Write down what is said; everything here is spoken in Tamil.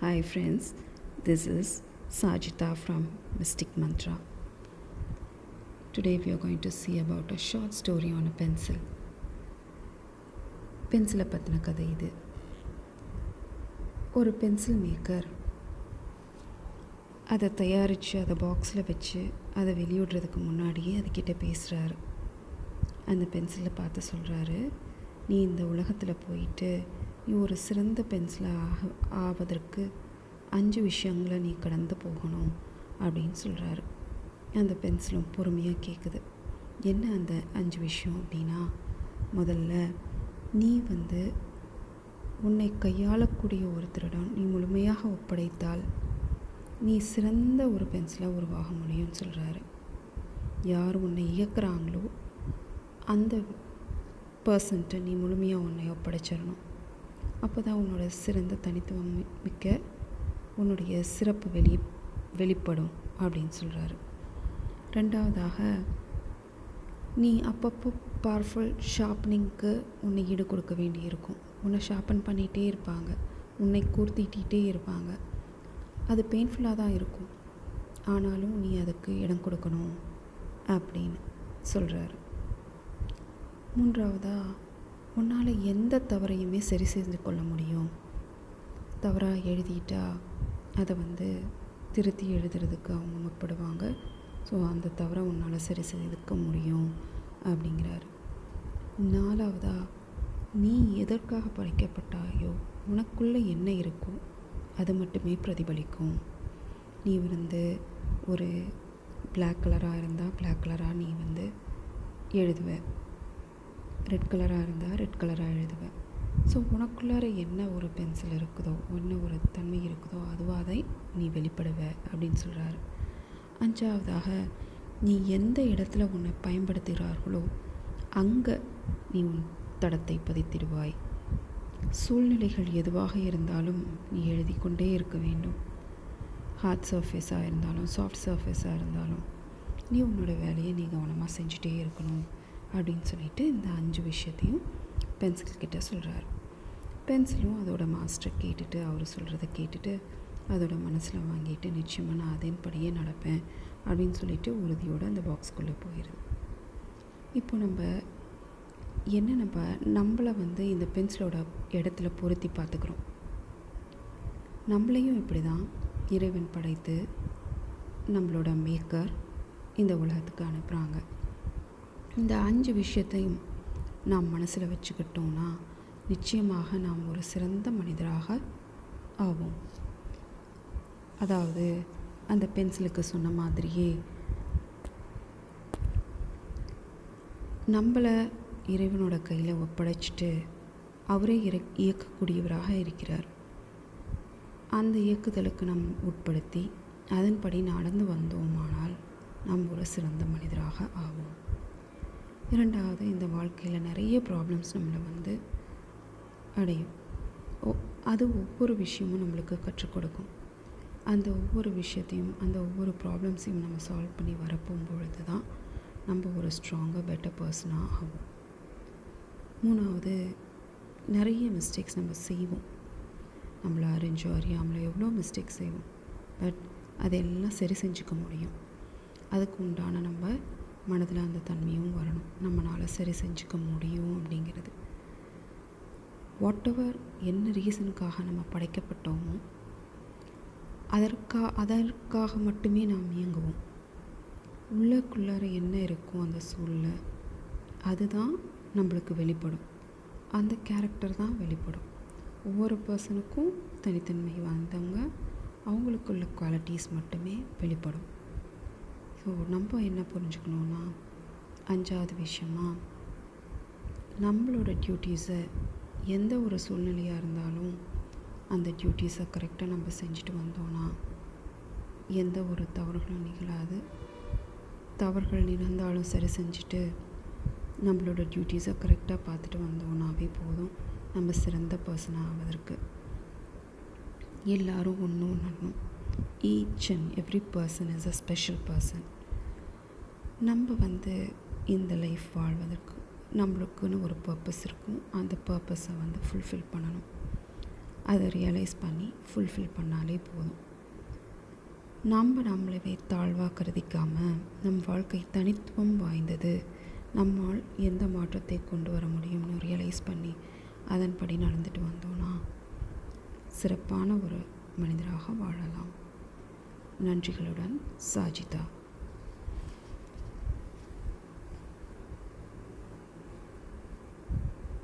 Hi, friends. This is Sajita from Mystic Mantra. Today, we are going to see about a short story on a pencil. பென்சிலை பற்றின கதை இது ஒரு பென்சில் மேக்கர் அதை தயாரித்து அதை பாக்ஸில் வச்சு அதை வெளியிடுறதுக்கு முன்னாடியே அதுக்கிட்ட பேசுகிறாரு அந்த பென்சிலை பார்த்து சொல்கிறாரு நீ இந்த உலகத்தில் போயிட்டு ஒரு சிறந்த பென்சிலாக ஆக ஆவதற்கு அஞ்சு விஷயங்களை நீ கடந்து போகணும் அப்படின்னு சொல்கிறாரு அந்த பென்சிலும் பொறுமையாக கேட்குது என்ன அந்த அஞ்சு விஷயம் அப்படின்னா முதல்ல நீ வந்து உன்னை கையாளக்கூடிய ஒருத்தரிடம் நீ முழுமையாக ஒப்படைத்தால் நீ சிறந்த ஒரு பென்சிலாக உருவாக முடியும்னு சொல்கிறாரு யார் உன்னை இயக்குறாங்களோ அந்த பர்சன்ட்டை நீ முழுமையாக உன்னை ஒப்படைச்சிடணும். அப்போ தான் உன்னோட சிறந்த தனித்துவம் மிக்க உன்னுடைய சிறப்பு வெளி வெளிப்படும் அப்படின்னு சொல்கிறாரு ரெண்டாவதாக நீ அப்பப்போ பவர்ஃபுல் ஷார்ப்னிங்க்கு உன்னை ஈடு கொடுக்க வேண்டியிருக்கும். உன்னை ஷார்ப்பன் பண்ணிகிட்டே இருப்பாங்க. உன்னை கூர்த்திட்டே இருப்பாங்க. அது பெயின்ஃபுல்லாக தான் இருக்கும். ஆனாலும் நீ அதுக்கு இடம் கொடுக்கணும் அப்படின்னு சொல்கிறாரு மூன்றாவதாக உன்னால் எந்த தவறையுமே சரி செய்து கொள்ள முடியும். தவறாக எழுதிட்டா அதை வந்து திருத்தி எழுதுறதுக்கு அவங்க முற்படுவாங்க. ஸோ அந்த தவறை உன்னால் சரி செய்துக்க முடியும் அப்படிங்கிறாரு. நாலாவதா நீ எதற்காக படைக்கப்பட்டாயோ உனக்குள்ளே என்ன இருக்கோ அது மட்டுமே பிரதிபலிக்கும். நீ வந்து ஒரு பிளாக் கலராக இருந்தால் பிளாக் கலராக நீ வந்து எழுதுவ. ரெட் கலராக இருந்தால் ரெட் கலராக எழுதுவேன். ஸோ உனக்குள்ளார என்ன ஒரு பென்சில் இருக்குதோ என்ன ஒரு தன்மை இருக்குதோ அதுவாக அதை நீ வெளிப்படுவ அப்படின்னு சொல்கிறாரு அஞ்சாவதாக நீ எந்த இடத்துல உன்னை பயன்படுத்துகிறார்களோ அங்கே நீ உன் தடத்தை பதித்திடுவாய். சூழ்நிலைகள் எதுவாக இருந்தாலும் நீ எழுதி கொண்டே இருக்க வேண்டும். ஹார்ட் சர்ஃபேஸாக இருந்தாலும் சாஃப்ட் சர்ஃபேஸாக இருந்தாலும் நீ உன்னோட வேலையை நீ கவனமாக செஞ்சுட்டே இருக்கணும். அப்படின்னு சொல்லிட்டு இந்த அஞ்சு விஷயத்தையும் பென்சில் கிட்ட சொல்கிறாரு பென்சிலும் அதோட மாஸ்டர் கேட்டுட்டு அவர் சொல்கிறத கேட்டுட்டு அதோட மனசில் வாங்கிட்டு நிச்சயமாக நான் அதன்படியே நடப்பேன் அப்படின்னு சொல்லிட்டு உறுதியோடு அந்த பாக்ஸ்குள்ளே போயிடுது இப்போ நம்ம என்ன நம்ம நம்மளை வந்து இந்த பென்சிலோட இடத்துல பொருத்தி பார்த்துக்கிறோம். நம்மளையும் இப்படி தான் இறைவன் படைத்து நம்மளோட மேக்கர் இந்த உலகத்துக்கு அனுப்புகிறாங்க இந்த அஞ்சு விஷயத்தையும் நாம் மனசில் வச்சுக்கிட்டோம்னா நிச்சயமாக நாம் ஒரு சிறந்த மனிதராக ஆவோம். அதாவது அந்த பென்சிலுக்கு சொன்ன மாதிரியே நம்மளை இறைவனோட கையில் ஒப்படைச்சிட்டு அவரே இறை இயக்கக்கூடியவராக இருக்கிறார். அந்த இயக்குதலுக்கு நம் உட்படுத்தி அதன்படி நடந்து வந்தோமானால் நாம் ஒரு சிறந்த மனிதராக ஆவோம். இரண்டாவது இந்த வாழ்க்கையில் நிறைய ப்ராப்ளம்ஸ் நம்மளை வந்து அடையும். ஓ அது ஒவ்வொரு விஷயமும் நம்மளுக்கு கற்றுக் கொடுக்கும். அந்த ஒவ்வொரு விஷயத்தையும் அந்த ஒவ்வொரு ப்ராப்ளம்ஸையும் நம்ம சால்வ் பண்ணி வரப்போகும் பொழுது தான் நம்ம ஒரு ஸ்ட்ராங்காக பெட்டர் பர்சனாக ஆகும் மூணாவது நிறைய மிஸ்டேக்ஸ் நம்ம செய்வோம். நம்மளை அறிஞ்சோ அறியாமலோ எவ்வளோ மிஸ்டேக்ஸ் செய்வோம். பட் அதெல்லாம் சரி செஞ்சுக்க முடியும். அதுக்கு உண்டான நம்ம மனதில் அந்த தன்மையும் வரணும். நம்மளால் சரி செஞ்சுக்க முடியும் அப்படிங்கிறது. வாட் எவர் என்ன ரீசனுக்காக நம்ம படைக்கப்பட்டோமோ அதற்கா அதற்காக மட்டுமே நாம் இயங்குவோம். உள்ளக்குள்ளார என்ன இருக்கும் அந்த சூழ்நிலை அதுதான் நம்மளுக்கு வெளிப்படும். அந்த கேரக்டர் தான் வெளிப்படும். ஒவ்வொரு பர்சனுக்கும் தனித்தன்மை வந்தவங்க அவங்களுக்குள்ள குவாலிட்டிஸ் மட்டுமே வெளிப்படும். ஸோ நம்ம என்ன புரிஞ்சுக்கணுன்னா அஞ்சாவது விஷயமா நம்மளோட டியூட்டீஸை எந்த ஒரு சூழ்நிலையாக இருந்தாலும் அந்த டியூட்டீஸை கரெக்டாக நம்ம செஞ்சுட்டு வந்தோன்னா எந்த ஒரு தவறுகளும் நிகழாது. தவறுகள் நிகழ்ந்தாலும் சரி செஞ்சுட்டு நம்மளோட டியூட்டீஸை கரெக்டாக பார்த்துட்டு வந்தோம்னாவே போதும். நம்ம சிறந்த பர்சனாக ஆவதற்கு. எல்லோரும் ஒன்று ஒன்றும் each and every person is a special person நம்ம வந்து இந்த லைஃப் வாழ்வதற்கு நம்மளுக்குன்னு ஒரு பர்பஸ் இருக்கும். அந்த பர்பஸை வந்து ஃபுல்ஃபில் பண்ணணும். அதை ரியலைஸ் பண்ணி ஃபுல்ஃபில் பண்ணாலே போதும். நம்ம நம்மளவே தாழ்வாக கருதிக்காமல் நம் வாழ்க்கை தனித்துவம் வாய்ந்தது நம்மால் எந்த மாற்றத்தை கொண்டு வர முடியும்னு ரியலைஸ் பண்ணி அதன்படி நடந்துட்டு வந்தோன்னா சிறப்பான ஒரு மனிதராக வாழலாம். நன்றிகளுடன் சாஜிதா.